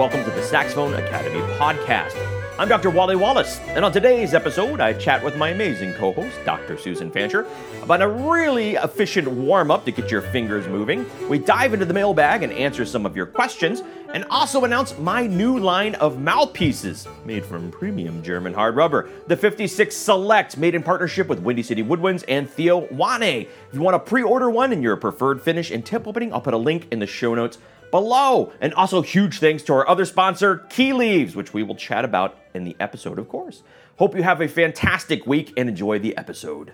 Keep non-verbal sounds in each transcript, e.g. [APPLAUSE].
welcome to the Saxophone Academy podcast. I'm Dr. Wally Wallace, and on today's episode, I chat with my amazing co host, Dr. Susan Fancher, about a really efficient warm up to get your fingers moving. We dive into the mailbag and answer some of your questions, and also announce my new line of mouthpieces made from premium German hard rubber. The 56 Select, made in partnership with Windy City Woodwinds and Theo Wanne. If you want to pre order one in your preferred finish and tip opening, I'll put a link in the show notes below. And also, huge thanks to our other sponsor, Key Leaves, which we will chat about in the episode, of course. Hope you have a fantastic week and enjoy the episode.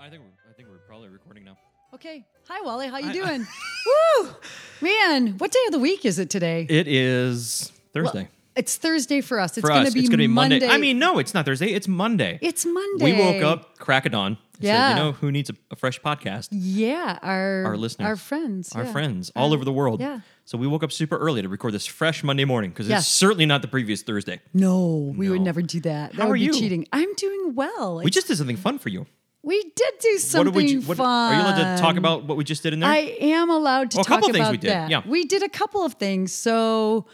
I think we're I think we're probably recording now. Okay. Hi, Wally. How you Hi- doing? [LAUGHS] Woo! Man, what day of the week is it today? It is Thursday. It's Thursday for us. It's For going us, to be it's gonna be Monday. Monday. I mean, no, it's not Thursday. It's Monday. it's Monday. we woke up, crack of dawn. And said, Yeah. you know who needs a, a fresh podcast? Yeah, our Our listeners, our friends, our yeah. friends all over the world. yeah. So we woke up super early to record this fresh Monday morning because Yes. it's certainly not the previous Thursday. No, we would never do that. That How would are be you? cheating. I'm doing well. We just did something fun for you. we did do something what did we? What, fun. Are you allowed to talk about what we just did in there? I am allowed to talk about. Well, a talk couple things about we did, that. yeah. We did a couple of things. So,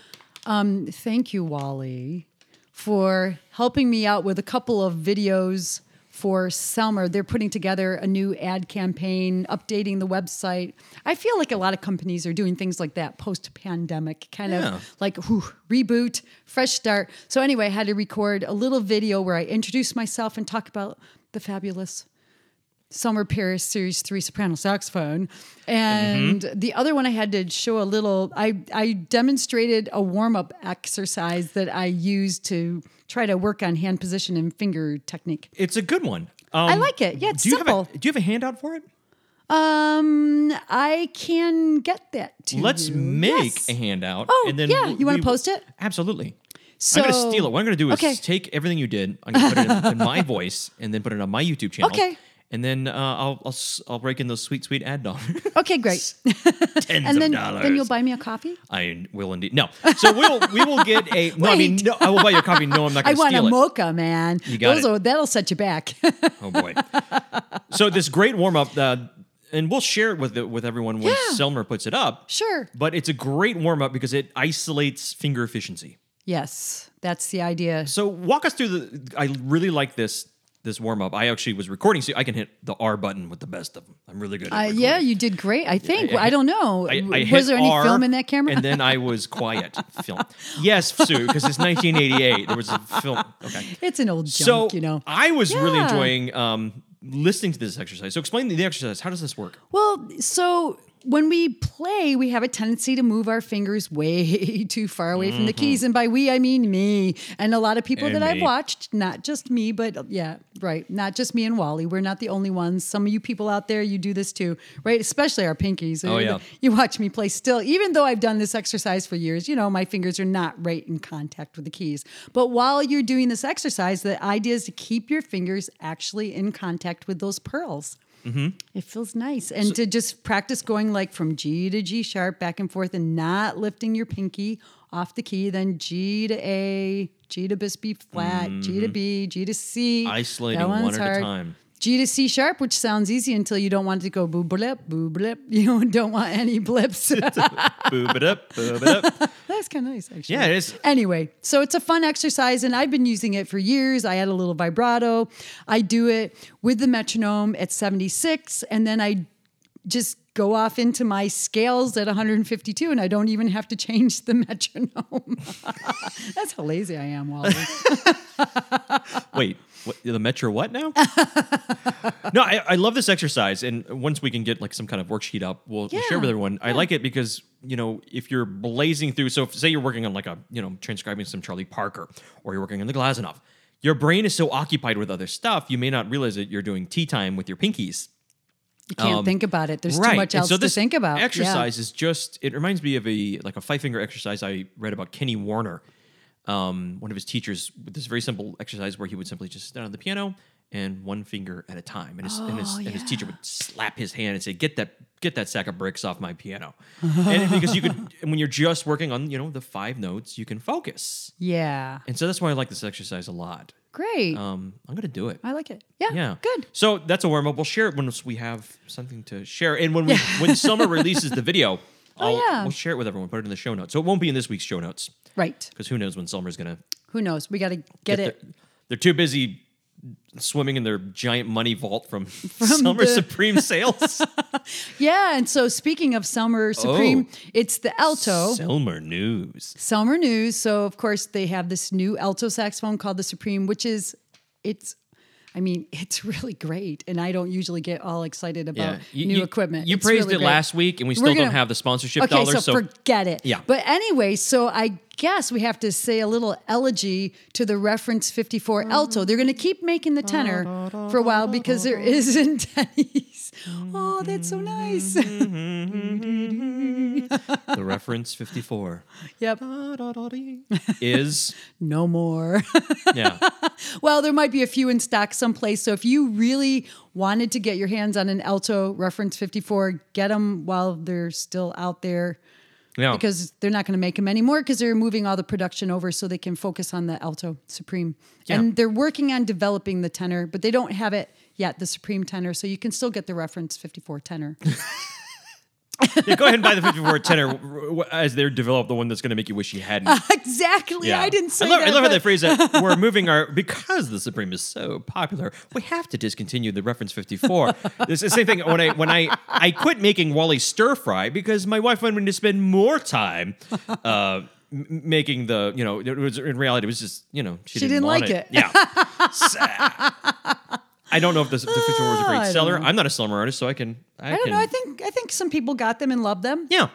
um, thank you, Wally, for helping me out with a couple of videos for Selmer. They're putting together a new ad campaign, updating the website. I feel like a lot of companies are doing things like that post pandemic, kind Yeah. of like whew, reboot, fresh start. So, anyway, I had to record a little video where I introduce myself and talk about the fabulous Selmer Paris Series 3 soprano saxophone. And Mm-hmm. the other one I had to show a little, I, I demonstrated a warm up exercise that I used to try to work on hand position and finger technique. it's a good one. Um, I like it. Yeah, it's do you simple. Have a, do you have a handout for it? Um, I can get that to Let's you. make Yes. a handout. Oh, and then yeah. You wanna post it? Absolutely. So, I'm gonna steal it. What I'm gonna do is Okay. take everything you did. I'm gonna put it in, in my [LAUGHS] voice and then put it on my YouTube channel. Okay. And then uh, I'll, I'll I'll break in those sweet sweet ad dollars. [LAUGHS] Okay, great. Tens and then, of dollars. then you'll buy me a coffee? I will indeed. No. So we'll we will get a. No, I mean no. I will buy your coffee. No, I'm not [LAUGHS] I gonna want a it. mocha, man. You got Those it. Are, that'll set you back. [LAUGHS] Oh boy. so this great warm up, uh, and we'll share it with the, with everyone when Yeah. Selmer puts it up. sure. But it's a great warm up because it isolates finger efficiency. Yes, that's the idea. So walk us through the. I really like this this warm up. I actually was recording, so I can hit the R button with the best of them. I'm really good. At Uh, yeah, you did great. I think. I- I, don't know. I, I was there any R, film in that camera? And then I was [LAUGHS] quiet. film. Yes, Sue, because it's 1988. There was a film. Okay. it's an old So junk, you know. I was really enjoying um, listening to this exercise. So explain the, the exercise. How does this work? Well, so when we play, we have a tendency to move our fingers way [LAUGHS] too far away from the keys. And by we, I mean me. And a lot of people Mm-hmm. And that I've watched, not just me, but yeah, right. Not just me and Wally. We're not the only ones. Some of you people out there, you do this too, right? Especially our pinkies. Oh, yeah. [LAUGHS] You watch me play still, even though I've done this exercise for years, you know, my fingers are not right in contact with the keys. But while you're doing this exercise, the idea is to keep your fingers actually in contact with those pearls. Mm-hmm. It feels nice. And to just practice going like from G to G sharp back and forth and not lifting your pinky off the key, then G to A, G to bis B flat, G to mm-hmm. B, G to C. Isolating one one's at a time. G to C sharp, which sounds easy until you don't want it to go boo blip, boo blip. [LAUGHS] You don't want any blips. Up, boob it up. That's kind of nice, actually. Yeah, it is. Anyway, so it's a fun exercise, and I've been using it for years. I add a little vibrato. I do it with the metronome at 76, and then I just go off into my scales at 152, and I don't even have to change the [LAUGHS] metronome. [LAUGHS] That's how lazy I am, Wally. Wait, what, the Metro what now? [LAUGHS] no, I, I love this exercise, and once we can get like some kind of worksheet up, we'll, we'll share with everyone. I like it because you know if you're blazing through, so if, say you're working on like a you know transcribing some Charlie Parker, or you're working on the Glazunov, your brain is so occupied with other stuff, you may not realize that you're doing tea time with your pinkies. You can't Um, think about it. There's right. too much else so to think about. Yeah. Exercise is just it reminds me of a like a five finger exercise I read about Kenny Werner. Um, one of his teachers with this very simple exercise where he would simply just sit down on the piano and one finger at a time, and his and, his, Oh, and his teacher would slap his hand and say, "Get that get that sack of bricks off my piano." and [LAUGHS] because you could, and when you're just working on you know the five notes, you can focus. Yeah. And so that's why I like this exercise a lot. Great. Um, I'm gonna do it. I like it. Yeah. Yeah. Good. So that's a warm up. We'll share it once we have something to share. And when we [LAUGHS] when Selmer releases the video, Oh, I'll, yeah. we'll share it with everyone. Put it in the show notes. So it won't be in this week's show notes Right. because who knows when Selmer's gonna Who knows? We got to get, it. their- they're too busy swimming in their giant money vault from, [LAUGHS] from Selmer the- [LAUGHS] Supreme sales. [LAUGHS] Yeah. And so speaking of Selmer oh. Supreme, Oh. it's the alto. Selmer news. Selmer news. So of course they have this new alto saxophone called the Supreme, which is it's I mean, [LAUGHS] it's really great. And I don't usually get all excited about You- new you- equipment. You It's praised really it great. last week, and we still gonna- don't have the sponsorship Okay, dollars. so, forget it. Yeah. But anyway, so I guess we have to say a little elegy to the reference 54 mm. alto. They're going to keep making the tenor for a while because there isn't any. Mm-hmm. Oh, that's so nice. Mm-hmm. [LAUGHS] [LAUGHS] the reference 54 yep. is [LAUGHS] No more. yeah. Well, there might be a few in stock someplace. So if you really wanted to get your hands on an Alto Reference 54, get them while they're still out there Yeah. because they're not going to make them anymore because they're moving all the production over so they can focus on the Alto Supreme. Yeah. And they're working on developing the tenor, but they don't have it yet, the Supreme tenor. So you can still get the Reference 54 tenor. [LAUGHS] Yeah, go ahead and buy the 54 tenor as they're develop the one that's going to make you wish you hadn't. [LAUGHS] exactly. I didn't say I love, that. I love how they phrase that. [LAUGHS] We're moving our because the Supreme is so popular. We have to discontinue the reference 54. it's the same thing when I when I I quit making Wally stir fry because my wife wanted me to spend more time. Uh, m- Making the, you know, it was in reality, it was just, you know, she, She didn't, didn't want like it. Yeah. [LAUGHS] I don't know if the, the 54 was a great seller. know. I'm not a Selmer artist, so I can. I, I don't can, know. I think I think some people got them and loved them. Yeah.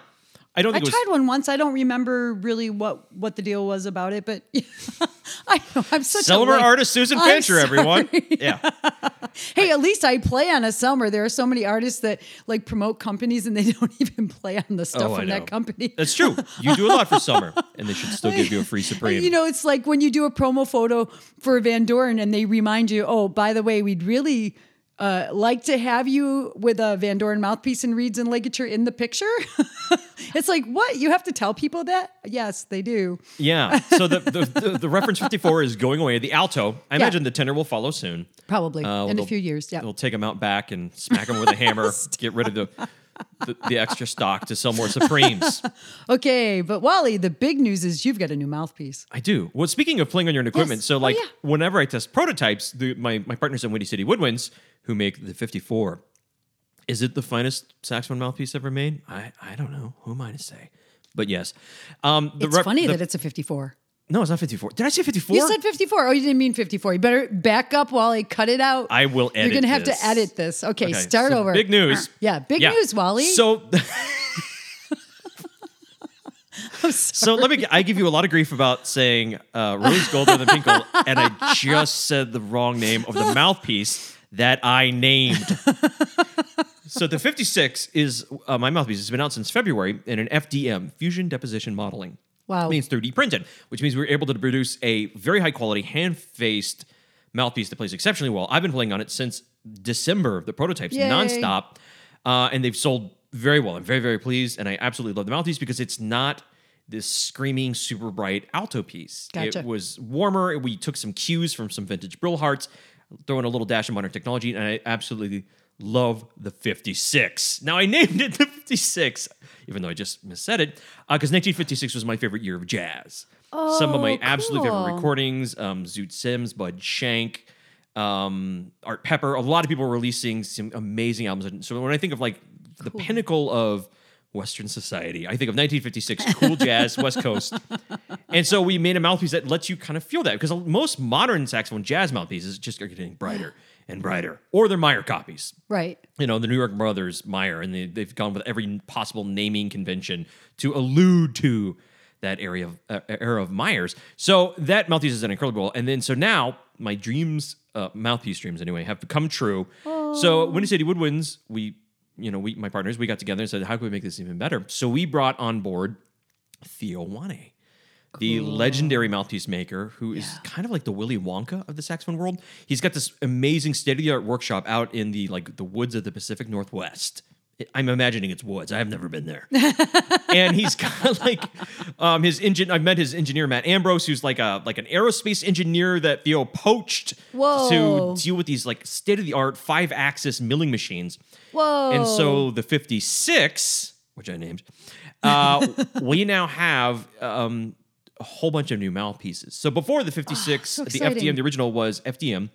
I don't I was. tried one once. I don't remember really what what the deal was about it, but [LAUGHS] I know I'm such a Selmer lame- artist Susan I'm Fancher, everyone. [LAUGHS] Yeah. [LAUGHS] Hey, at least I play on a Selmer. There are so many artists that like promote companies and they don't even play on the stuff Oh, from that company. That's true. You do a lot for Selmer, and they should still give you a free Supreme. You know, it's like when you do a promo photo for Van Doren and they remind you, oh, by the way, we'd really uh, like to have you with a Van Doren mouthpiece and reeds and ligature in the picture. [LAUGHS] it's like, what? You have to tell people that? Yes, they do. yeah. So the, the, the, the reference 54 is going away. The alto, I Yeah. imagine the tenor will follow soon. Probably Uh, in a few years. Yeah. They'll take them out back and smack them with a hammer, [LAUGHS] to get rid of the, the, the extra stock to sell more Supremes. [LAUGHS] Okay, but Wally, the big news is you've got a new mouthpiece. I do. Well, speaking of playing on your own equipment, Yes. so Oh, like yeah. whenever I test prototypes, the, my, my partners at Windy City Woodwinds, who make the 54, is it the finest saxophone mouthpiece ever made? I, I don't know. Who am I to say? But yes. Um, the It's rep- funny the- that it's a 54. No, it's not 54. Did I say 54? You said 54. Oh, you didn't mean 54. You better back up, Wally. Cut it out. I will edit You're going to have this. to edit this. Okay, Okay, start so over. Big news. Yeah, big news, Wally. So, [LAUGHS] [LAUGHS] so let me. I give you a lot of grief about saying uh, rose gold than pink gold, and I [LAUGHS] just said the wrong name of the mouthpiece that I named. [LAUGHS] so the 56 is uh, my mouthpiece. It's been out since February in an FDM fusion deposition modeling. Wow. It means 3D printed, which means we were able to produce a very high quality hand faced mouthpiece that plays exceptionally well. I've been playing on it since December, the prototypes Yay. nonstop, uh, and they've sold very well. I'm very, very pleased, and I absolutely love the mouthpiece because it's not this screaming, super bright alto piece. Gotcha. It was warmer. We took some cues from some vintage Brilharts, throw in a little dash of modern technology, and I absolutely love the 56. Now, I named it the [LAUGHS] 56, even though I just missaid it, because 1956 was my favorite year of jazz. Some of my Oh, absolute favorite recordings, um, Zoot Sims, Bud Shank, um, Art Pepper. A lot of people releasing some amazing albums. So when I think of like the pinnacle of Western society, I think of 1956, cool jazz, West Coast. And so we made a mouthpiece that lets you kind of feel that because most modern saxophone jazz mouthpieces just are getting brighter and brighter, or they're Meyer copies right. you know, the New York Brothers, Meyer, and they, they've gone with every possible naming convention to allude to that area of uh, era of Meyers. So that mouthpiece is an incredible. And then so now my dreams, uh, mouthpiece dreams anyway, have come true. So Windy City Woodwinds, we, you know, we my partners, we got together and said, how can we make this even better? So we brought on board Theo Wanne. The legendary mouthpiece maker, who is kind of like the Willy Wonka of the saxophone world. He's got this amazing state-of-the-art workshop out in the like the woods of the Pacific Northwest. I'm imagining it's woods. I've never been there. [LAUGHS] and he's got [LAUGHS] like um, his engine. I've met his engineer Matt Ambrose, who's like a like an aerospace engineer that Theo poached Whoa. to deal with these like state of the art five axis milling machines. Whoa. And so the 56, which I named, uh, [LAUGHS] we now have um, a whole bunch of new mouthpieces. So before the [GASPS] 56, so the. FDM, the original was FDM.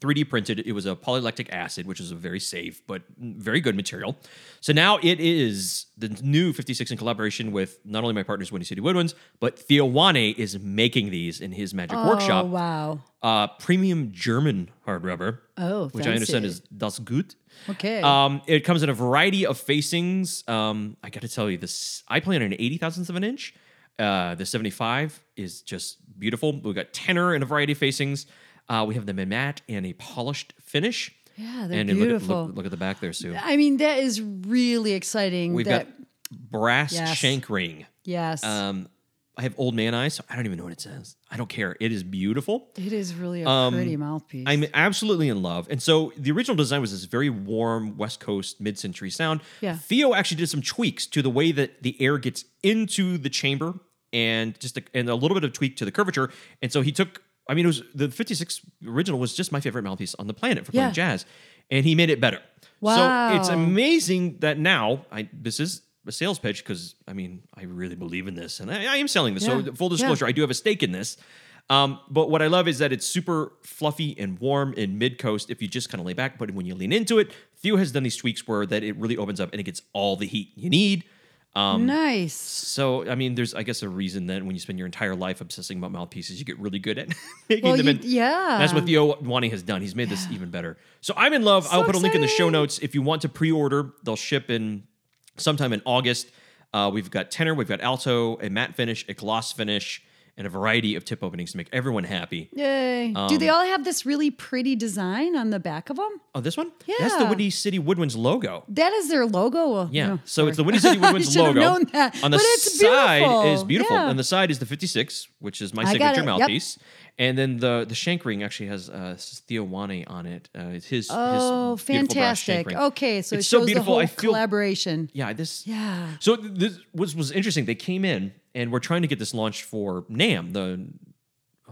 3D printed. It was a polylactic acid, which is a very safe but very good material. So now it is the new 56 in collaboration with not only my partners Windy City Woodwinds, but Theo Wanne is making these in his magic Oh workshop. wow. Uh, premium German hard rubber. Oh, which I understand is das gut. Okay. Um, it comes in a variety of facings. Um, I got to tell you, this I play on an eighty thousandths of an inch. Uh, the seventy five is just beautiful. We've got tenor in a variety of facings. Uh, we have the mid matte and a polished finish. Yeah, they're and then look at- beautiful. Look, look at the back there, Sue. I mean, that is really exciting. We've that got brass Yes. shank ring. yes, Um, I have old man eyes, so I don't even know what it says. I don't care. It is beautiful. it is really a um, pretty mouthpiece. I'm absolutely in love. And so the original design was this very warm West Coast mid century sound. Yeah. Theo actually did some tweaks to the way that the air gets into the chamber and just a, and a little bit of tweak to the curvature. And so he took, I mean, it was the 56 original was just my favorite mouthpiece on the planet for playing Yeah. jazz. And he made it better. Wow. So it's amazing that now I this is a sales pitch because I mean I really believe in this and I, I am selling this. Yeah. So full Yeah. disclosure, I do have a stake in this. Um, but what I love is that it's super fluffy and warm in mid coast if you just kind of lay back. But when you lean into it, Theo has done these tweaks where that it really opens up and it gets all the heat you need. Um, nice. So I mean, there's I guess a reason that when you spend your entire life obsessing about mouthpieces, you get really good at [LAUGHS] making Well, them. you- in- yeah. that's what Theo Wanne has done. He's made this even better. So I'm in love. I'll put a link in the show notes if you want to pre-order. They'll ship in sometime in August. Uh, we've got tenor, we've got alto, a matte finish, a gloss finish, and a variety of tip openings to make everyone happy. Yay. Do they um, all have this really pretty design on the back of them? Oh, this one? Yeah. That's the. Windy City Woodwinds logo. That is their logo. Yeah. no, so it's the sorry. Windy City [LAUGHS] Woodwinds should have logo. known that. On the But it's side beautiful. is beautiful. Yeah. On the side is the 56, which is my I signature it. Yep. And then the the shank ring actually has uh, Theo Wanne on it. Uh, it's his Oh, his beautiful brass shank fantastic. Okay, so it's it so shows beautiful. the whole I feel collaboration. yeah, this Yeah. So this was was interesting. They came in and we're trying to get this launched for NAMM, the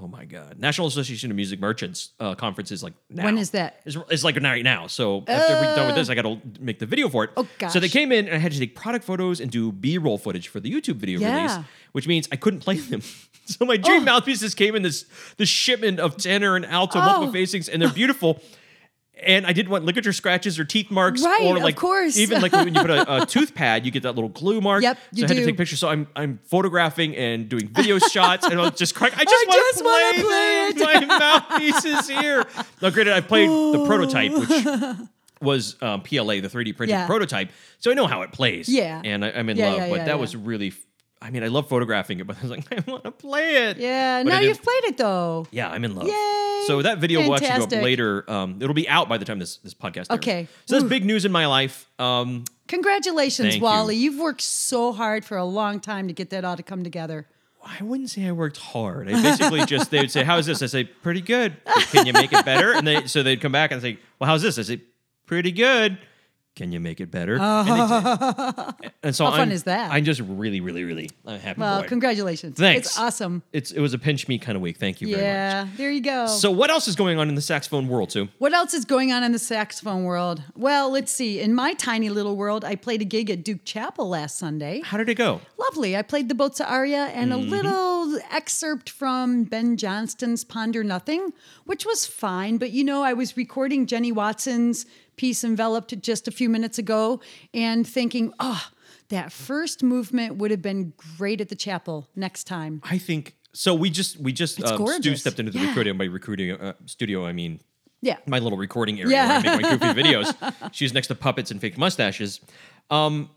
oh my god, National Association of Music Merchants uh, conference is like now. When is that? It's, it's like right now. So after we're done with this, I got to make the video for it. Oh, So they came in and I had to take product photos and do B-roll footage for the YouTube video Yeah. release, which means I couldn't play them. [LAUGHS] so my dream Oh. mouthpieces came in this this shipment of tenor and alto multiple Oh. facings, and they're beautiful. And I didn't want ligature scratches or teeth marks, Right, or of like course. even like when you put a, a [LAUGHS] tooth pad, you get that little glue mark. Yep, so you I had to take pictures. So I'm I'm photographing and doing video [LAUGHS] shots, and I'm just crying. I just want to wanna play, this. My mouthpiece is here. [LAUGHS] Now, granted, I played the prototype, which was um, PLA, the 3D printed Yeah. prototype, so I know how it plays. Yeah. and I, I'm in Yeah, love. yeah, but that was really. I mean, I love photographing it, but [LAUGHS] I was like, I want to play it. Yeah. But now you've played it though. yeah, I'm in love. Yay! So that video will actually go Fantastic. up later. Um, it'll be out by the time this this podcast. airs. Okay. So that's big news in my life. Um, Congratulations, Thank you. Wally. You. have worked so hard for a long time to get that all to come together. I wouldn't say I worked hard. I basically just they would say, "How's this?" I say, "Pretty good." Can you make it better? And they so they'd come back and say, "Well, how's this?" I say, "Pretty good." Can you make it better? [LAUGHS] And. [LAUGHS] And so How fun I'm, is that? I'm just really, really, really happy Well, boy. congratulations. Thanks. It's awesome. It's it was a pinch me kind of week. Thank you very much. Yeah, there you go. So what else is going on in the saxophone world, too? What else is going on in the saxophone world? Well, let's see. In my tiny little world, I played a gig at Duke Chapel last Sunday. How did it go? Lovely. I played the Bozza aria and Mm-hmm. a little excerpt from Ben Johnston's Ponder Nothing, which was fine. But you know, I was recording Jenny Watson's piece enveloped just a few minutes ago and thinking, oh, that first movement would have been great at the chapel next time. I think so. We just we just um, Stu stepped into the Yeah. recording by recruiting uh, studio. I mean, Yeah. my little recording area Yeah. where I make my goofy [LAUGHS] videos. She's next to puppets and fake mustaches. Um,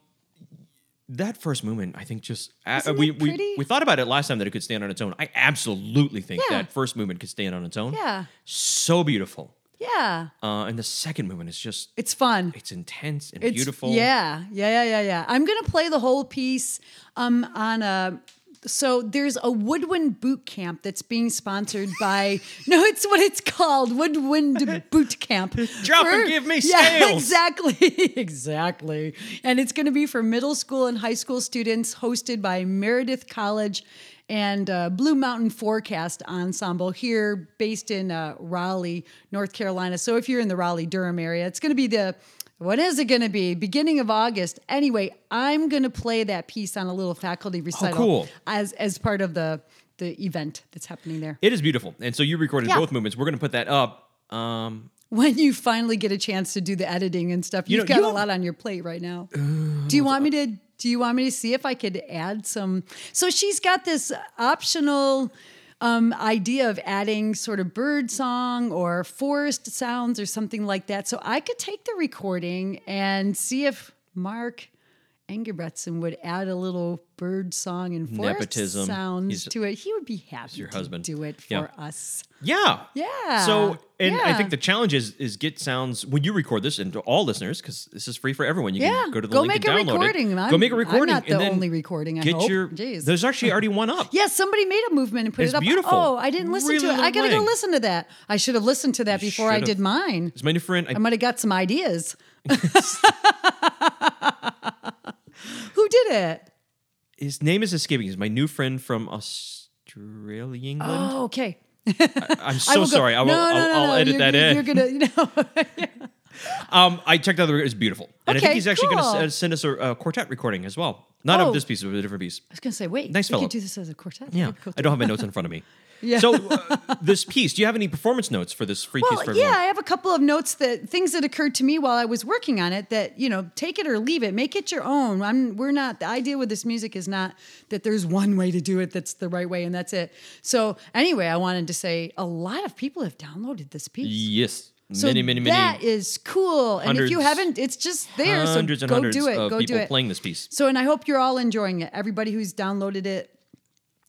that first movement, I think, just uh, we, we we thought about it last time that it could stand on its own. I absolutely think Yeah. that first movement could stand on its own. Yeah. so beautiful. Yeah. Uh, and the second movement is just It's fun. it's intense and It's beautiful. Yeah, yeah, yeah, yeah, yeah. I'm gonna play the whole piece um, on a. So there's a woodwind boot camp that's being sponsored [LAUGHS] by. no, it's what it's called, woodwind boot camp. Drop and give me Yeah, scales. [LAUGHS] exactly, [LAUGHS] exactly. And it's going to be for middle school and high school students, hosted by Meredith College and uh, Blue Mountain Forecast Ensemble here, based in uh, Raleigh, North Carolina. So if you're in the Raleigh Durham area, it's going to be the When is it going to be? Beginning of August. Anyway, I'm going to play that piece on a little faculty recital cool. as as part of the the event that's happening there. It is beautiful. And so you recorded Yeah. both movements. We're going to put that up. Um, When you finally get a chance to do the editing and stuff, You you've know, got you a have- lot on your plate right now. do you want me to? Do you want me to see if I could add some? So she's got this optional um, idea of adding sort of bird song or forest sounds or something like that. So I could take the recording and see if Mark Engebretson would add a little bird song and forest Nepotism. sounds He's- to it. He would be happy your to husband. do it for Yeah. us. yeah. Yeah. So, and I Yeah. think the challenge is is get sounds when you record this, and to all listeners, because this is free for everyone. You Yeah, can go to the go link make and download recording. it. I'm- go make a I'm recording. not the and then only recording, I get hope. your. Jeez. There's actually already one up. Yeah, somebody made a movement and put It's it up. beautiful. Oh, I didn't listen Really to it. I gotta go listen to that. I should have listened to that before I should've. did mine. It's my new friend. I I might have got some ideas. [LAUGHS] [LAUGHS] Did it? his name is escaping. He's my new friend from Australia, England. Oh, okay. I'm [LAUGHS] I so go- sorry. I will, no, no, I'll, no, I'll edit you're, that you're, in. You're gonna, you know. [LAUGHS] Um, I checked out the it's beautiful, and I think he's actually cool. going to send us a, a quartet recording as well. Not Oh. of this piece, but a different piece. I was gonna say, wait, Nice fellow. could do this as a quartet. Yeah, Cool. I don't have my notes in front of me. [LAUGHS] Yeah. So uh, this piece, do you have any performance notes for this free piece Well, for yeah, everyone? I have a couple of notes that things that occurred to me while I was working on it. That you know, take it or leave it, make it your own. I'm, we're not. The idea with this music is not that there's one way to do it that's the right way and that's it. So anyway, I wanted to say a lot of people have downloaded this piece. Yes, So many, many, many. That is cool. And if you haven't, it's just there. So hundreds and go hundreds do it. of Go people do it. playing this piece. So, and I hope you're all enjoying it. Everybody who's downloaded it.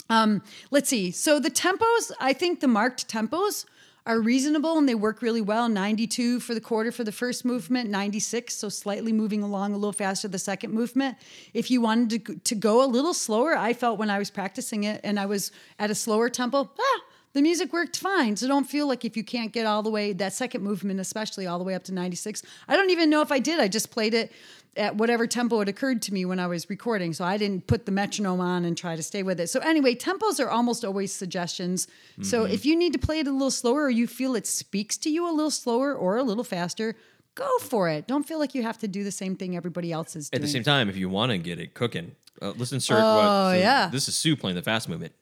Um, let's see. So the tempos, I think the marked tempos are reasonable and they work really well. 92 for the quarter for the first movement, 96, so slightly moving along a little faster the second movement. If you wanted to, go- to go a little slower, I felt when I was practicing it and I was at a slower tempo, ah, the music worked fine. So don't feel like if you can't get all the way, that second movement, especially all the way up to 96. I don't even know if I did. I just played it at whatever tempo it occurred to me when I was recording. So I didn't put the metronome on and try to stay with it. So anyway, tempos are almost always suggestions. So Mm-hmm. if you need to play it a little slower or you feel it speaks to you a little slower or a little faster, go for it. Don't feel like you have to do the same thing everybody else is doing. At the same time, if you want to get it cooking, uh, let's insert Oh, what. so yeah. This is Sue playing the fast movement.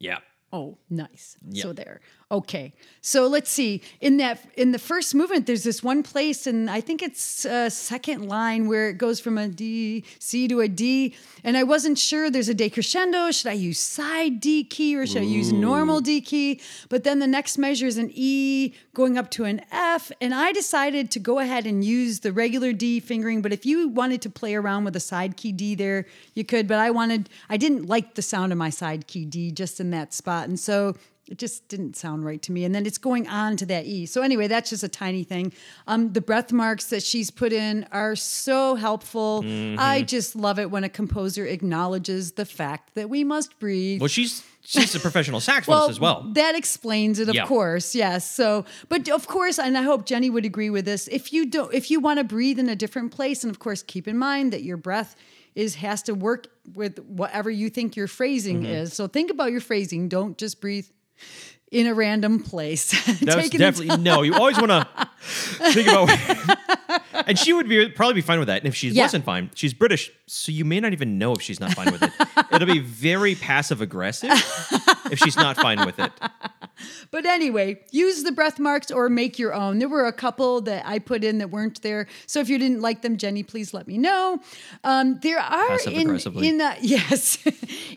Yeah. Oh, nice. Yeah. So there. Okay. So let's see. In that in the first movement, there's this one place, and I think it's a second line where it goes from a D C to a D, and I wasn't sure. There's a decrescendo. Should I use side D key or should I use normal D key? But then the next measure is an E going up to an F, and I decided to go ahead and use the regular D fingering. But if you wanted to play around with a side key D there, you could. But I wanted. I didn't like the sound of my side key D just in that spot, and so it just didn't sound right to me. And then it's going on to that E. So anyway, that's just a tiny thing. Um, the breath marks that she's put in are so helpful. Mm-hmm. I just love it when a composer acknowledges the fact that we must breathe. Well, she's she's a [LAUGHS] professional saxophonist as well. That explains it, of Yeah. course. Yes. So, but of course, and I hope Jenny would agree with this. If you don't, if you want to breathe in a different place, and of course, keep in mind that your breath is has to work with whatever you think your phrasing Mm-hmm. is. So think about your phrasing. Don't just breathe in a random place. [LAUGHS] That's definitely no. You always want to [LAUGHS] think about. [LAUGHS] and she would be probably be fine with that. And if she Yeah. wasn't fine, she's British, so you may not even know if she's not fine with it. It'll be very passive aggressive if she's not fine with it. [LAUGHS] But anyway, use the breath marks or make your own. There were a couple that I put in that weren't there. So if you didn't like them, Jenny, please let me know. Um, there are in in uh, [LAUGHS] yes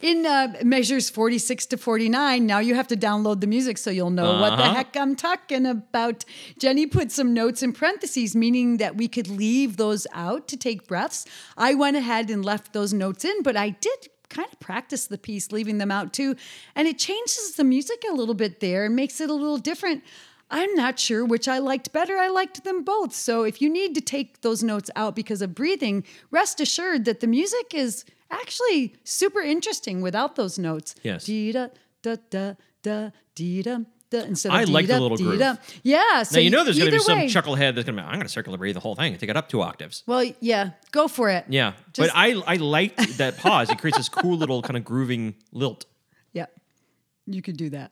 in uh, measures forty six to forty nine. Now you have to download the music so you'll know what the Uh-huh. heck I'm talking about. Jenny put some notes in parentheses, meaning that we could leave those out to take breaths. I went ahead and left those notes in, but I did kind of practice the piece leaving them out too. And it changes the music a little bit there and makes it a little different. I'm not sure which i liked better. I liked them both. So if you need to take those notes out because of breathing rest assured that the music is actually super interesting without those notes. Yes. Dee-da, da da da dee-da, da, instead of I like the little groove. yeah so Now you know there's going to be some way- chucklehead that's going to be. I'm going to circular breathe the whole thing and take it up two octaves. well yeah go for it Yeah, Just- but I I like that pause. It creates this cool little kind of grooving lilt. [LAUGHS] Yeah, you could do that.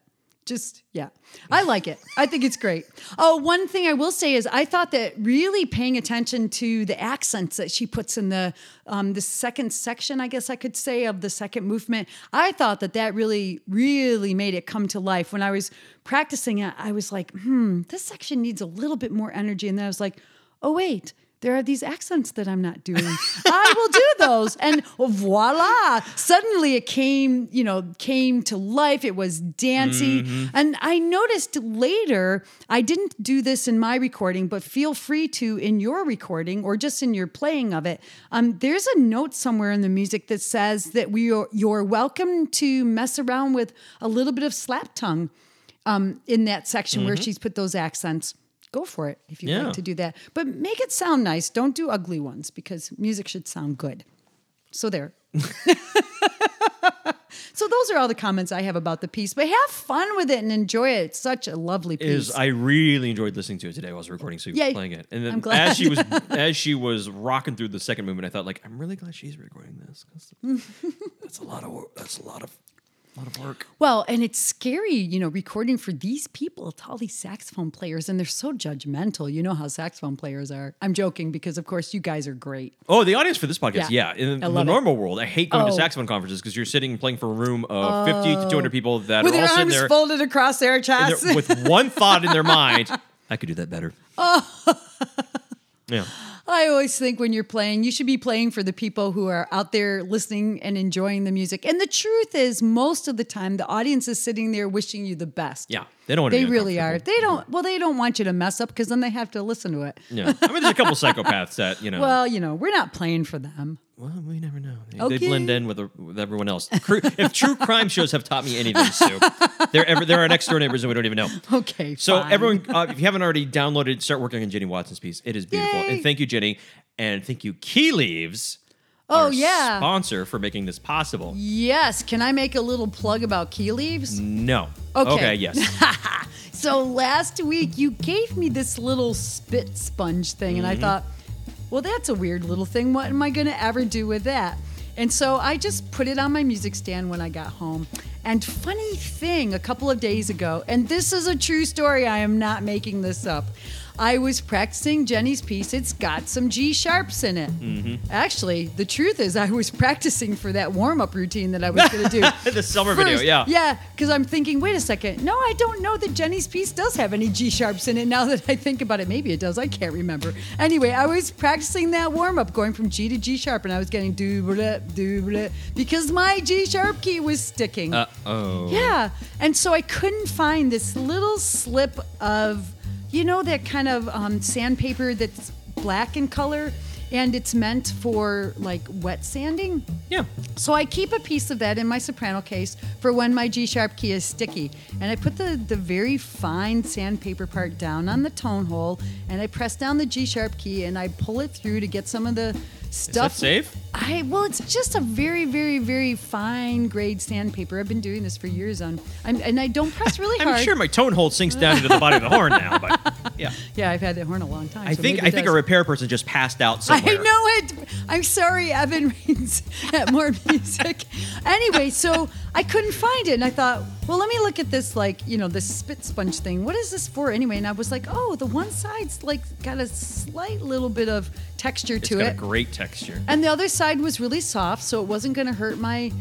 Just yeah. I like it. I think it's great. Oh one thing i will say is i thought that really paying attention to the accents that she puts in the um, the second section i guess i could say of the second movement i thought that that really really made it come to life. When i was practicing it i was like hmm this section needs a little bit more energy. And then i was like oh wait there are these accents that I'm not doing. I will do those. And voila, suddenly it came, you know, came to life. It was dancey. And I noticed later, I didn't do this in my recording, but feel free to in your recording or just in your playing of it. Um, there's a note somewhere in the music that says that we are, you're welcome to mess around with a little bit of slap tongue um, in that section where she's put those accents. Go for it if you'd Yeah. like to do that. But make it sound nice. Don't do ugly ones because music should sound good. So there. [LAUGHS] so those are all the comments I have about the piece. But have fun with it and enjoy it. It's such a lovely piece. is I really enjoyed listening to it today while I was recording, so Yay. playing it. And then I'm glad. as she was [LAUGHS] as she was rocking through the second movement, I thought like I'm really glad she's recording this because [LAUGHS] that's a lot of work. That's a lot of lot of work. Well, and it's scary, you know, recording for these people. It's all these saxophone players, and they're so judgmental. You know how saxophone players are. I'm joking because, of course, you guys are great. Oh, the audience for this podcast, Yeah. yeah. In the it. normal world, I hate going to Oh. saxophone conferences because you're sitting playing for a room of 50 to 200 people that With are all sitting there folded across their and chest. with one thought in their [LAUGHS] mind. I could do that better. Oh. [LAUGHS] yeah. I always think when you're playing, you should be playing for the people who are out there listening and enjoying the music. And the truth is, most of the time, the audience is sitting there wishing you the best. Yeah. They don't want to They really are. They don't. Mm-hmm. Well, they don't want you to mess up because then they have to listen to it. Yeah. I mean, there's a couple [LAUGHS] psychopaths that, you know. Well, you know, we're not playing for them. Well, we never know. They, Okay. they blend in with, with everyone else. If true crime shows have taught me anything, Sue, they're ever, they're our next door neighbors and we don't even know. Okay. So fine. everyone, uh, if you haven't already downloaded, start working on Jenny Watson's piece. It is beautiful, Yay. and thank you, Jenny, and thank you, Key Leaves. Oh, yeah. sponsor for making this possible. Yes. Can I make a little plug about key leaves? No. Okay. yes. [LAUGHS] So last week you gave me this little spit sponge thing, and I Mm-hmm. thought, well, that's a weird little thing. What am I going to ever do with that? And so I just put it on my music stand when I got home. And funny thing, a couple of days ago, and this is a true story, I am not making this up. I was practicing Jenny's piece. It's got some G sharps in it. Mm-hmm. Actually, the truth is, I was practicing for that warm up routine that I was going to do. [LAUGHS] the Selmer video, yeah. Yeah, because I'm thinking, wait a second. No, I don't know that Jenny's piece does have any G sharps in it now that I think about it. Maybe it does. I can't remember. Anyway, I was practicing that warm up going from G to G sharp and I was getting do blah, because my G sharp key was sticking. Uh oh. Yeah. And so I couldn't find this little slip of, you know, that kind of um, sandpaper that's black in color and it's meant for like wet sanding. Yeah. So I keep a piece of that in my soprano case for when my G sharp key is sticky. And I put the, the very fine sandpaper part down on the tone hole and I press down the G sharp key and I pull it through to get some of the Is that stuff. safe? I well, it's just a very, very, very fine grade sandpaper. I've been doing this for years on, I'm, and I don't press really [LAUGHS] hard. I'm sure my tone hole sinks down into the body of the horn now, but [LAUGHS] yeah. yeah, I've had that horn a long time. I so think I think a repair person just passed out [LAUGHS] I know it. I'm sorry, Evan reads at more music. anyway, so I couldn't find it, and I thought, well, let me look at this, like you know, this spit sponge thing. What is this for anyway? And I was like, oh, the one side's like got a slight little bit of texture It's to got it, a great texture. and the other side was really soft, so it wasn't going to hurt my.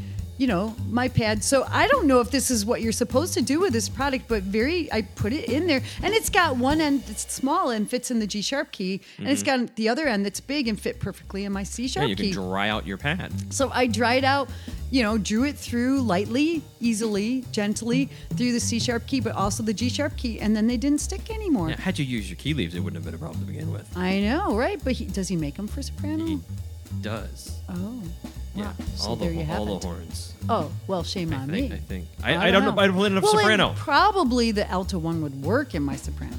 You know, my pad. So I don't know if this is what you're supposed to do with this product, but very, I put it in there and it's got one end that's small and fits in the G sharp key, and it's mm-hmm. got the other end that's big and fit perfectly in my C Yeah, sharp you key. can dry out your pad. So I dried out, you know, drew it through lightly, easily, gently through the C sharp key, but also the G sharp key, and then they didn't stick anymore. Yeah, had you used your key leaves, it wouldn't have been a problem to begin with. I know, right? But he, does he make them for soprano? He does. oh, Yeah, wow. So all there the you have all it. the horns. Oh, well, shame I on think. me. I think. I, I, don't know. I don't play enough well, soprano. Probably the alto one would work in my soprano.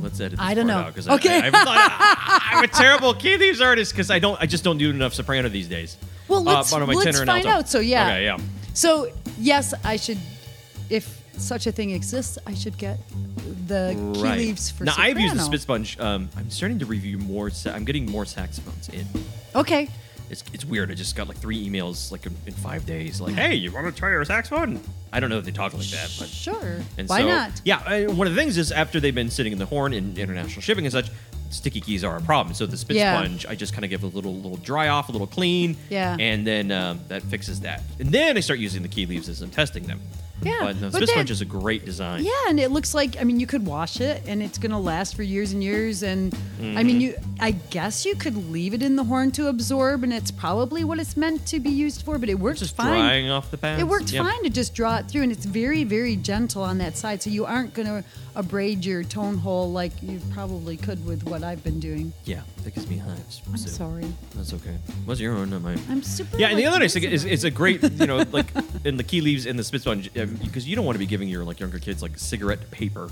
Let's edit. I don't know. out, 'cause Okay. I, I, haven't thought- [LAUGHS] I'm a terrible key leaves artist because I don't. I just don't do enough soprano these days. Well, Uh, let's, my let's find out. So yeah. Okay. Yeah. So yes, I should, if such a thing exists, I should get the key Right. leaves for now soprano. I've used the spit sponge. Um, I'm starting to review more. Sa- I'm getting more saxophones in. Okay. It's, it's weird. I just got like three emails like in, in five days. Like, hey, you want to try our saxophone? I don't know if they talk like that, but Sure. and Why so, not? Yeah, one of the things is after they've been sitting in the horn in international shipping and such, sticky keys are a problem. So the spit Yeah. sponge, I just kind of give a little little dry off, a little clean, Yeah. and then um, that fixes that. And then I start using the key leaves as I'm testing them. Yeah, but the but spit then- sponge is a great design. Yeah, and it looks like I mean you could wash it and it's gonna last for years and years. And I mean mm-hmm. you I guess you could leave it in the horn to absorb and it's probably what it's meant to be used for, but it works just fine. drying off the pads. It worked Yeah. fine to just draw it through, and it's very, very gentle on that side, so you aren't going to abrade your tone hole like you probably could with what I've been doing. Yeah, that gives me hives. I'm so sorry. That's okay. Was your own, not mine. I'm super. Yeah, and the other nice thing is it's a great, you know, like in the key leaves and the spit sponge, uh, because you don't want to be giving your like younger kids like cigarette paper,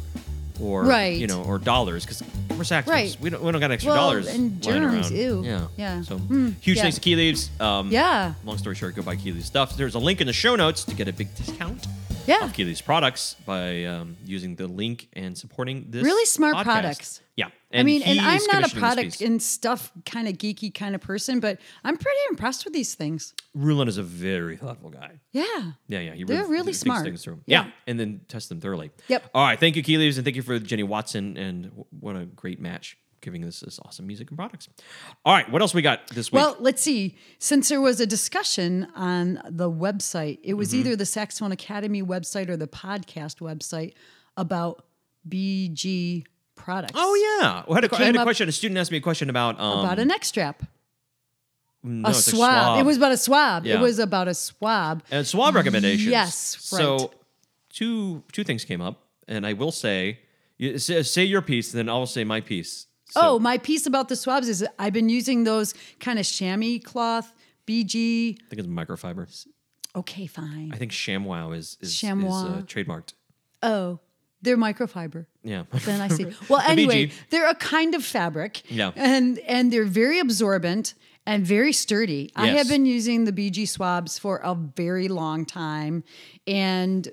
or Right. you know, or dollars, because we're saxophones. Right. We don't we don't got extra Well, dollars. and germs, ew. Yeah. Yeah. So Hmm, huge yeah. thanks to Key Leaves. Um, Yeah. Long story short, go buy Key Leaves stuff. There's a link in the show notes to get a big discount. Yeah. Of Key Leaves products by um, using the link and supporting this. Really smart podcast. products. Yeah. I mean, and I'm not a product and stuff kind of geeky kind of person, but I'm pretty impressed with these things. Rulon is a very thoughtful guy. Yeah. Yeah, yeah. He They're really thinks smart. Things through. Yeah. Yeah. and then test them thoroughly. Yep. All right. Thank you, Key Leaves, and thank you for Jenny Watson, and what a great match giving us this awesome music and products. All right, what else we got this week? Well, let's see. Since there was a discussion on the website, it Mm-hmm. was either the Saxophone Academy website or the podcast website about BG products. oh yeah, I had, a, had a question. A student asked me a question about um, About a neck strap. no, a it's swab. It was about a swab. Yeah. It was about a swab. and swab recommendations. Yes, So two two things came up, and I will say, you, say, your piece, and then I'll say my piece. So, oh, my piece about the swabs is I've been using those kind of chamois cloth BG. I think it's microfiber. Okay, fine. I think ShamWow is is, is uh, trademarked. Oh, they're microfiber. Yeah. Then I see. [LAUGHS] Well, anyway, they're a kind of fabric. Yeah. And and they're very absorbent and very sturdy. I have been using the BG swabs for a very long time and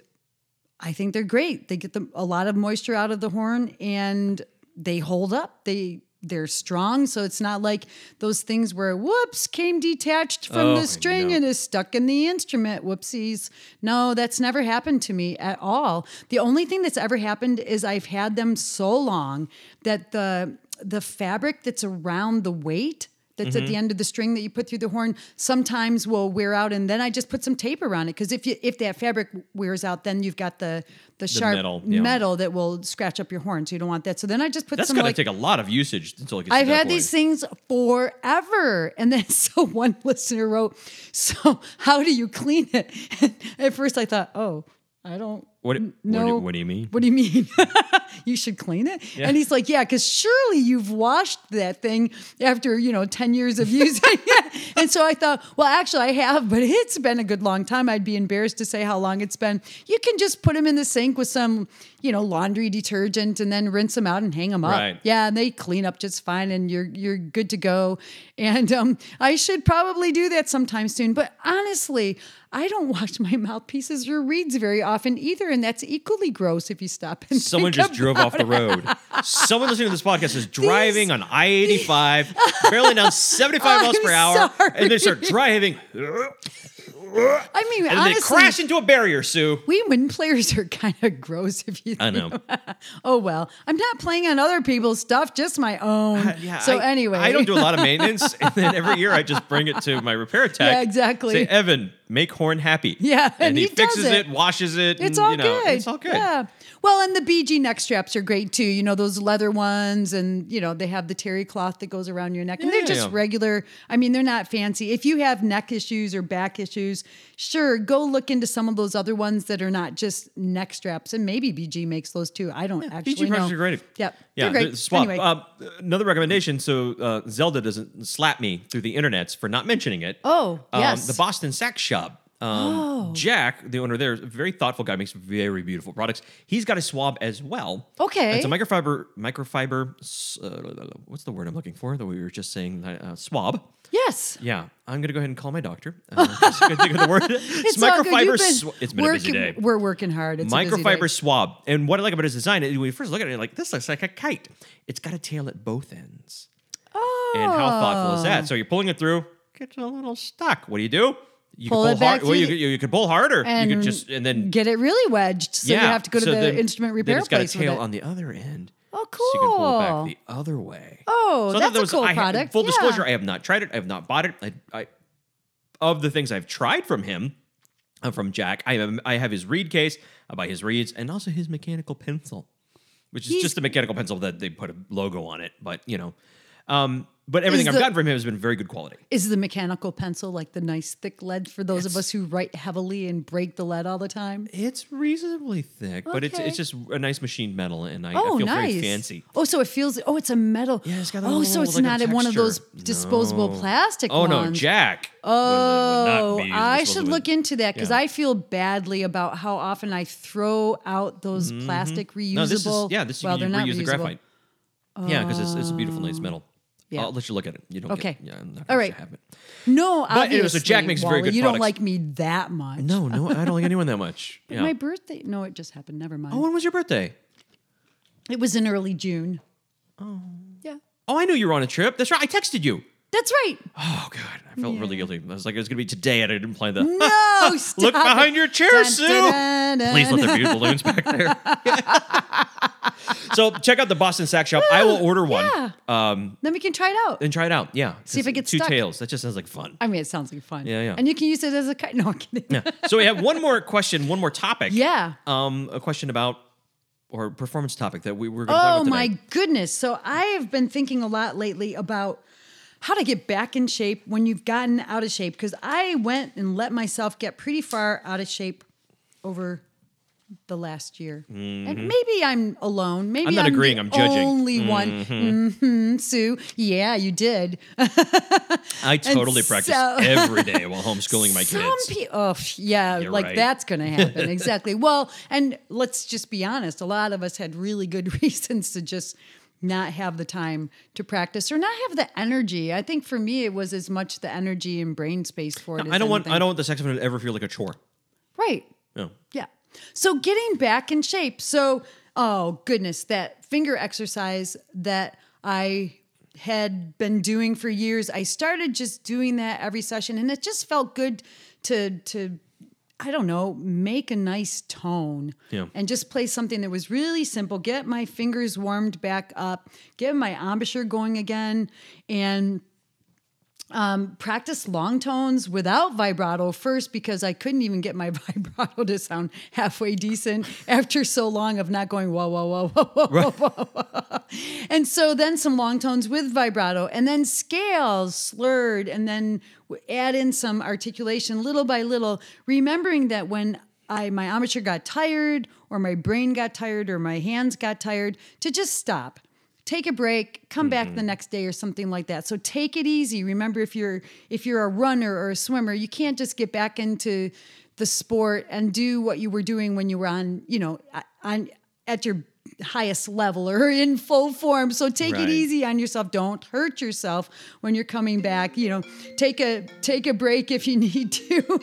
I think they're great. They get the, a lot of moisture out of the horn and they hold up. They they're strong, so it's not like those things where whoops came detached from Oh, the string know. and is stuck in the instrument. Whoopsies. No, that's never happened to me at all. The only thing that's ever happened is I've had them so long that the the fabric that's around the weight that's at Mm-hmm. the end of the string that you put through the horn sometimes will wear out and then I just put some tape around it because if you if that fabric wears out then you've got the the sharp metal, yeah. metal that will scratch up your horn so you don't want that so then I just put That's some gonna like take a lot of usage until it gets. I've had point. these things forever. And then [LAUGHS] so one listener wrote, So how do you clean it? And [LAUGHS] at first I thought, Oh, I don't What, n- what, do, what do you mean? What do you mean? [LAUGHS] you should clean it? And he's like, Yeah, because surely you've washed that thing after, you know, 10 years of [LAUGHS] using it. and so I thought, Well, actually, I have, but it's been a good long time. I'd be embarrassed to say how long it's been. You can just put them in the sink with some, you know, laundry detergent and then rinse them out and hang them up. Right. Yeah, and they clean up just fine, and you're you're good to go. And um, I should probably do that sometime soon. But honestly, I don't wash my mouthpieces or reeds very often either, and that's equally gross if you stop and Someone just drove off the road. [LAUGHS] Someone listening to this podcast is driving on I 85, barreling down 75 miles per [LAUGHS] hour, and they start driving. I mean, And honestly, they crash into a barrier, Sue. we wind players are kind of gross if you. I know. [LAUGHS] oh well, I'm not playing on other people's stuff, just my own. Uh, yeah, so I, anyway, I don't do a lot of [LAUGHS] maintenance, and then every year I just bring it to my repair tech. Yeah, exactly. Say, Evan, make horn happy. Yeah, and, and he, he fixes it. it. washes it. It's and, all you know, good. It's all good. Yeah. Well, and the BG neck straps are great too. You know, those leather ones, and you know, they have the terry cloth that goes around your neck, and Yeah, they're just yeah. regular. I mean, they're not fancy. If you have neck issues or back issues, sure, go look into some of those other ones that are not just neck straps, and maybe BG makes those too. I don't actually BG know. products are great. Yep. Yeah, great. swap. Anyway. Uh, another recommendation. So uh, Zelda doesn't slap me through the internets for not mentioning it. Oh, Um, yes. The Boston Sax Shop. Um, Oh. Jack, the owner there, is a very thoughtful guy, makes very beautiful products. He's got a swab as well. Okay. It's a microfiber, microfiber, uh, what's the word I'm looking for that we were just saying? Uh, swab. yes. Yeah, I'm going to go ahead and call my doctor. Uh, [LAUGHS] just think of the word. It's, good. microfiber. You've been swa- it's been a busy day We're working hard. It's a busy day. microfiber swab. And what I like about his design, is when you first look at it, like, this looks like a kite. It's got a tail at both ends. Oh. And how thoughtful is that? So you're pulling it through, gets a little stuck. What do you do? You Pull can it pull back. Well, you, could- you could pull harder. you And could just and then Get it really wedged, so yeah. you have to go to so the then- instrument then repair it's got place a tail on the other end. Oh, So you can pull it back the other way. Oh, So that's that a cool I product. full yeah. disclosure, I have not tried it. I have not bought it. I, I of the things I've tried from him, uh, from Jack, I have I have his reed case. I buy his reeds and also his mechanical pencil, which is He's- just a mechanical pencil that they put a logo on it. But you know, um, but everything I've the- gotten from him has been very good quality. Is the mechanical pencil like the nice thick lead for those of us who write heavily and break the lead all the time? It's reasonably thick, but it's it's just a nice machined metal, and I, I Oh, feel nice. very fancy. Oh, so it feels. Oh, it's a metal. Yeah, it's got that Oh, so it's like, not a one of those disposable No. plastic Oh no. Jack. Oh, would be I should look into that because Yeah. I feel badly about how often I throw out those plastic reusable. Mm-hmm. No, this is yeah. This you well, can they're not reuse the reusable. graphite. yeah, because it's, it's a beautiful, nice metal. Yeah. I'll let you look at it. You don't. Okay. Get, yeah, I'm not All right. Have it. No, But anyway, so obviously, Jack makes very Wally, good You don't like me that much. No, no, I don't like anyone that much. [LAUGHS] Yeah. My birthday. No, it just happened. Never mind. oh, when was your birthday? It was in early June. Oh. Yeah. Oh, I knew you were on a trip. That's right. I texted you. That's right. Oh God, I felt really guilty. I was like, it was gonna be today, and I didn't plan the. No, [LAUGHS] stop Look it. behind your chair, Dun, Sue. dun, dun, Please let there be balloons back there. [LAUGHS] so check out the Boston Sax Shop. I will order one Yeah. um, Then we can try it out. and try it out. Yeah. See if it gets two stuck. tails. That just sounds like fun. I mean, it sounds like fun. Yeah, yeah. And you can use it as a kite. [LAUGHS] No, I'm kidding. Yeah. So we have one more question, one more topic. Yeah. Um, a question about or performance topic that we were going to talk Oh about my today. goodness. So I have been thinking a lot lately about how to get back in shape when you've gotten out of shape because I went and let myself get pretty far out of shape over the last year. And maybe I'm alone. Maybe Mm-hmm. I'm not the agreeing, I'm judging. Mm-hmm. Only one. hmm Sue. Yeah, you did. I [LAUGHS] totally practice so- every day while homeschooling my [LAUGHS] Some kids. people, oh yeah, You're like right. that's going to happen [LAUGHS] exactly. Well, and let's just be honest. A lot of us had really good reasons to just not have the time to practice or not have the energy. I think for me, it was as much the energy and brain space for it. I as don't want I anything. don't want the saxophone to ever feel like a chore. Right. No. Yeah. So getting back in shape. So, oh goodness, that finger exercise that I had been doing for years, I started just doing that every session and it just felt good to to I don't know, make a nice tone Yeah. and just play something that was really simple, get my fingers warmed back up, get my embouchure going again and um, practice long tones without vibrato first because I couldn't even get my [LAUGHS] vibrato to sound halfway decent after so long of not going whoa whoa whoa whoa whoa whoa. whoa. And so then some long tones with vibrato, and then scales slurred, and then add in some articulation little by little, remembering that when I my embouchure got tired, or my brain got tired, or my hands got tired, to just stop take a break come back the mm-hmm. next day or something like that. So take it easy. Remember if you're if you're a runner or a swimmer you can't just get back into the sport and do what you were doing when you were on you know on at your highest level or in full form so take Right. it easy on yourself don't hurt yourself when you're coming back you know take a take a break if you [LAUGHS] need to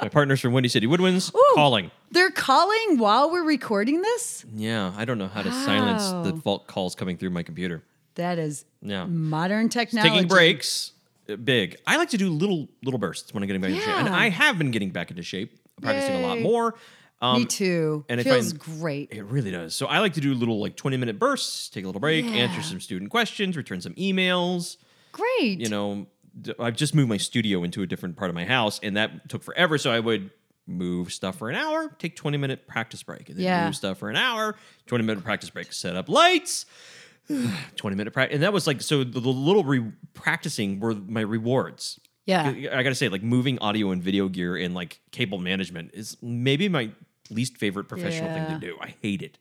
My partners from Windy City Woodwinds Ooh. calling. they're calling while we're recording this Yeah, I don't know how to silence the Wow. fault calls coming through my computer. that is Yeah. modern technology Taking breaks, uh, big. I like to do little little bursts when I'm getting back into shape, and I have been getting back into shape, practicing a lot more. Um, me too and I feels find- great It really does. So I like to do little like 20 minute bursts, take a little break, answer some student questions, return some emails. great You know, I've just moved my studio into a different part of my house, and that took forever. So I would move stuff for an hour, take 20 minute practice break, and then Yeah. move stuff for an hour, 20 minute practice break, set up lights. [SIGHS] 20 minute practice and that was like so the, the little re- practicing were my rewards Yeah. I gotta say, like moving audio and video gear and like cable management is maybe my least favorite professional thing to do. I hate it.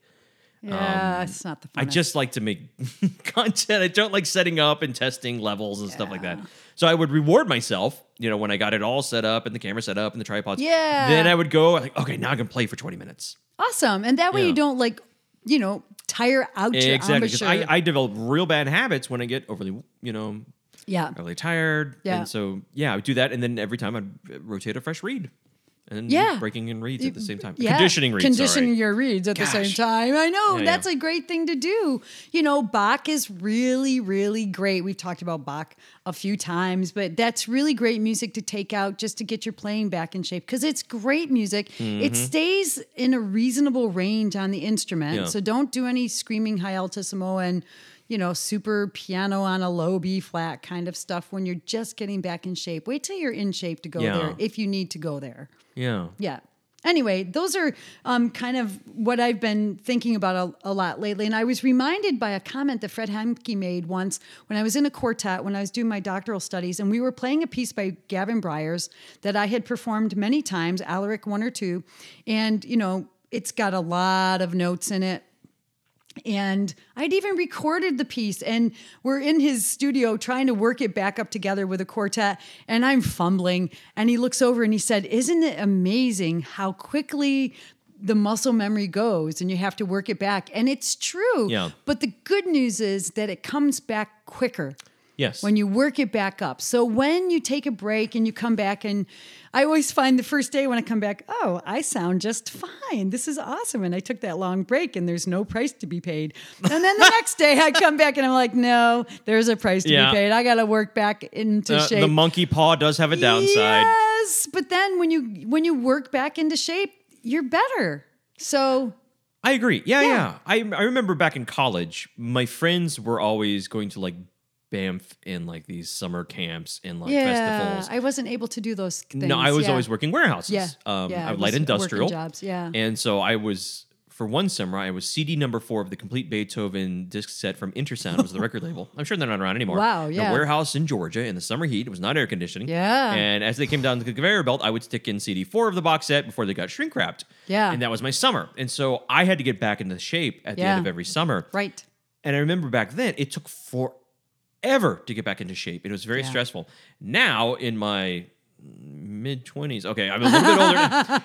Yeah, it's not the Um, I just like to make [LAUGHS] content. I don't like setting up and testing levels and stuff like that. So I would reward myself, you know, when I got it all set up and the camera set up and the tripods. Yeah. Then I would go like, okay, now I can play for 20 minutes. awesome, and that way Yeah. you don't like, you know, tire out your Exactly. Because. I, I develop real bad habits when I get overly, you know, yeah, overly tired. Yeah. And so, yeah, I would do that. And then every time I'd rotate a fresh reed. And Yeah. breaking in reeds at the same time. Yeah, Conditioning reeds. Conditioning sorry. your reeds at the same time. I know Yeah, that's yeah. a great thing to do. You know, Bach is really, really great. We've talked about Bach a few times, but that's really great music to take out just to get your playing back in shape because it's great music. It stays in a reasonable range on the instrument, Mm-hmm. So don't do any screaming high altissimo and you know, super piano on a low B flat kind of stuff when you're just getting back in shape. Wait till you're in shape to go Yeah. there if you need to go there. Yeah. Yeah. Anyway, those are um, kind of what I've been thinking about a, a lot lately. And I was reminded by a comment that Fred Hemke made once when I was in a quartet, when I was doing my doctoral studies, and we were playing a piece by Gavin Bryars that I had performed many times, Alaric one or two. And, you know, it's got a lot of notes in it and I'd even recorded the piece and we're in his studio trying to work it back up together with a quartet and I'm fumbling and he looks over and he said, "Isn't it amazing how quickly the muscle memory goes and you have to work it back?" And it's true. Yeah. But the good news is that it comes back quicker Yes. when you work it back up. So when you take a break and you come back, and I always find the first day when I come back, oh, I sound just fine. This is awesome. And I took that long break and there's no price to be paid. And then the [LAUGHS] next day I come back and I'm like, no, there's a price to Yeah. be paid. I got to work back into Uh, shape. the monkey paw does have a downside. Yes, but then when you when you work back into shape, you're better. So I agree. Yeah, Yeah. yeah. I I remember back in college, my friends were always going to like Banff in like these summer camps and like yeah, festivals. I wasn't able to do those things. no, I was yeah. always working warehouses. Yeah, Um, yeah, light industrial jobs, yeah. And so I was for one summer, I was CD number four of the complete Beethoven disc set from Intersound was the record label. I'm sure they're not around anymore. Wow, In yeah. A warehouse in Georgia in the summer heat. It was not air conditioning. Yeah. And as they came down the conveyor belt, I would stick in CD four of the box set before they got shrink wrapped. Yeah. And that was my summer. And so I had to get back into shape at the end of every summer. Right. And I remember back then, it took forever to get back into shape. It was very Yeah. stressful. Now, in my mid twenties, okay, I'm a little bit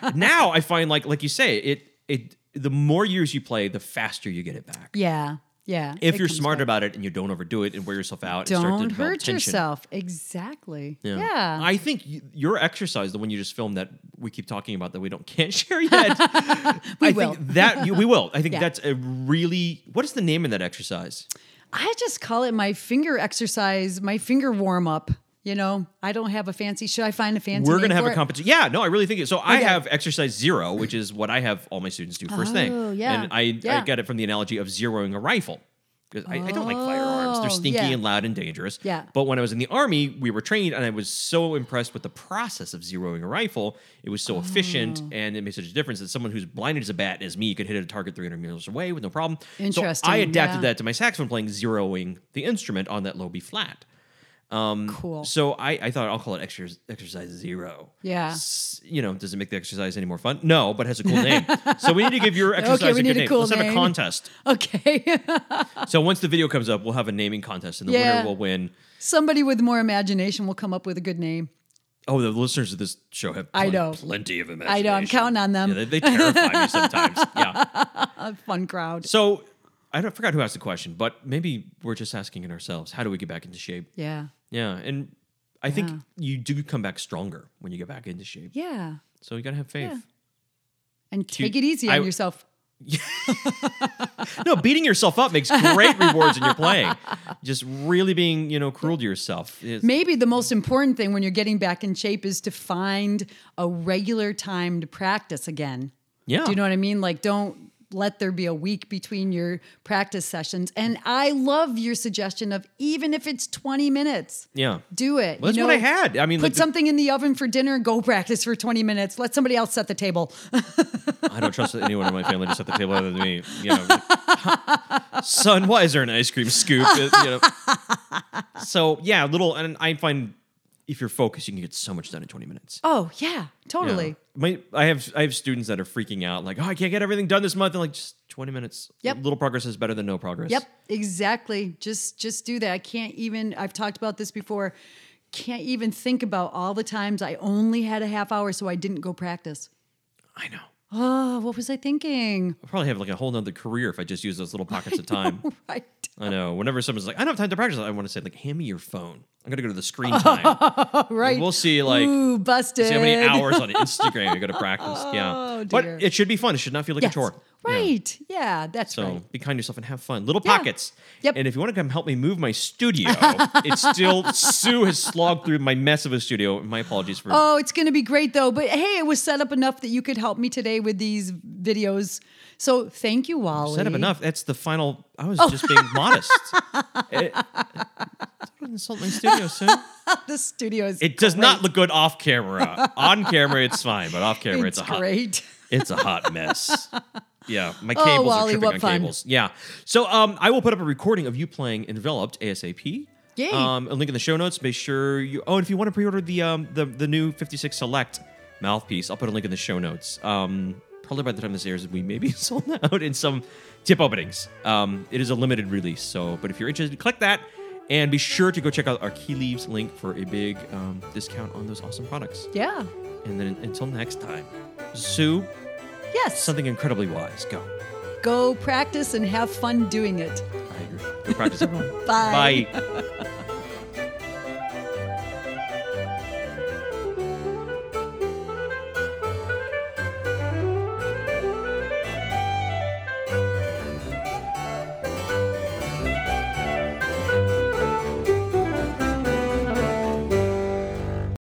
older. [LAUGHS] Now. I find like like you say, it it the more years you play, the faster you get it back. Yeah. Yeah. If you're smart back. about it and you don't overdo it and wear yourself out, and start to don't hurt tension. yourself. Exactly. Yeah. I think your exercise, the one you just filmed that we keep talking about that we don't [LAUGHS] can't share yet. [LAUGHS] We I will. think that you, we will. I think Yeah. that's a really what is the name of that exercise? I just call it my finger exercise, my finger warm up. You know, I don't have a fancy. Should I find a fancy? We're gonna have a competition. Yeah, no, I really think it. So I have exercise zero, which is what I have all my students do first Oh, thing. yeah, And I, I yeah. get it from the analogy of zeroing a rifle. Because I, I don't like firearms. They're Oh, stinky yeah. and loud and dangerous. Yeah. But when I was in the army, we were trained, and I was so impressed with the process of zeroing a rifle. It was so efficient, Oh. and it made such a difference that someone who's blinded as a bat as me could hit a target 300 meters away with no problem. Interesting. So I adapted yeah. that to my saxophone playing, zeroing the instrument on that low B flat. Um, cool. So I, I thought I'll call it exercise, exercise zero. Yeah. S- you know, does it make the exercise any more fun? No, but it has a cool name. so we need to give your [LAUGHS] exercise we a need good a name. cool Let's have a contest. Okay. [LAUGHS] So once the video comes up, we'll have a naming contest, and the Yeah. winner will win. Somebody with more imagination will come up with a good name. Oh, the listeners of this show have I know. plenty of imagination. I know. I'm counting on them. Yeah, they, they terrify me sometimes. [LAUGHS] Yeah. A fun crowd. So I don't, forgot who asked the question, but maybe we're just asking it ourselves. How do we get back into shape? Yeah. Yeah, and I think Yeah. you do come back stronger when you get back into shape. Yeah. So you gotta have faith. Yeah. And take it easy on I- yourself. [LAUGHS] [LAUGHS] No, beating yourself up makes great rewards in your playing. Just really being, you know, cruel to yourself. is- Maybe the most important thing when you're getting back in shape is to find a regular time to practice again. Yeah. Do you know what I mean? Like, don't let there be a week between your practice sessions. And I love your suggestion of even if it's 20 minutes, Yeah. do it. Well, that's You what I know, had. I mean, put like the- something in the oven for dinner, go practice for 20 minutes. Let somebody else set the table. I don't trust anyone in my family to set the table other than me. You know, son, [LAUGHS] why is there an ice cream scoop? You know. So yeah, a little, and I find if you're focused, you can get so much done in 20 minutes. oh, yeah, Yeah. totally. My, I have I have students that are freaking out, like, oh, I can't get everything done this month. And like, just 20 minutes. Yep. Little progress is better than no progress. Yep, exactly. Just just do that. I can't even I've talked about this before. Can't even think about all the times I only had a half hour so I didn't go practice. I know. Oh, what was I thinking? I'll probably have like a whole nother career if I just use those little pockets of [LAUGHS] time. Right. I know. Whenever someone's like, I don't have time to practice, I want to say, like, hand me your phone. I'm gonna go to the screen [LAUGHS] oh, time. Oh, right. We'll see, like, Ooh, busted. see how many hours on Instagram you're gonna practice. Yeah, [LAUGHS] Oh, but it should be fun. It should not feel like Yes. a chore. Right. Yeah, that's right. So right. be kind to yourself and have fun. Little Yeah. pockets. Yep. And if you want to come help me move my studio, [LAUGHS] it's still Sue has slogged through my mess of a studio. My apologies for. Oh, it's going to be great though. But hey, it was set up enough that you could help me today with these videos. So thank you, Wally. Set up enough. That's the final. I Oh. was just being modest. It, don't insult my studio, soon. [LAUGHS] the studio is. It does not look good off camera. On camera, it's fine, but off camera, it's, It's a hot. great. It's a hot mess. [LAUGHS] Yeah, my Oh, cables Wally, are tripping on fun. cables. Yeah. So um, I will put up a recording of you playing Enveloped ASAP. Yay. Um, a link in the show notes. Make sure you. Oh, and if you want to pre-order the um the the new 56 Select mouthpiece, I'll put a link in the show notes. Um, probably by the time this airs, we may be [LAUGHS] sold out in some tip openings. Um, it is a limited release. So, but if you're interested, click that. And be sure to go check out our Key Leaves link for a big um, discount on those awesome products. Yeah. And then until next time, Sue, Yes. something incredibly wise. Go. Go practice and have fun doing it. I agree. Go practice everyone. [LAUGHS] Bye. Bye. [LAUGHS]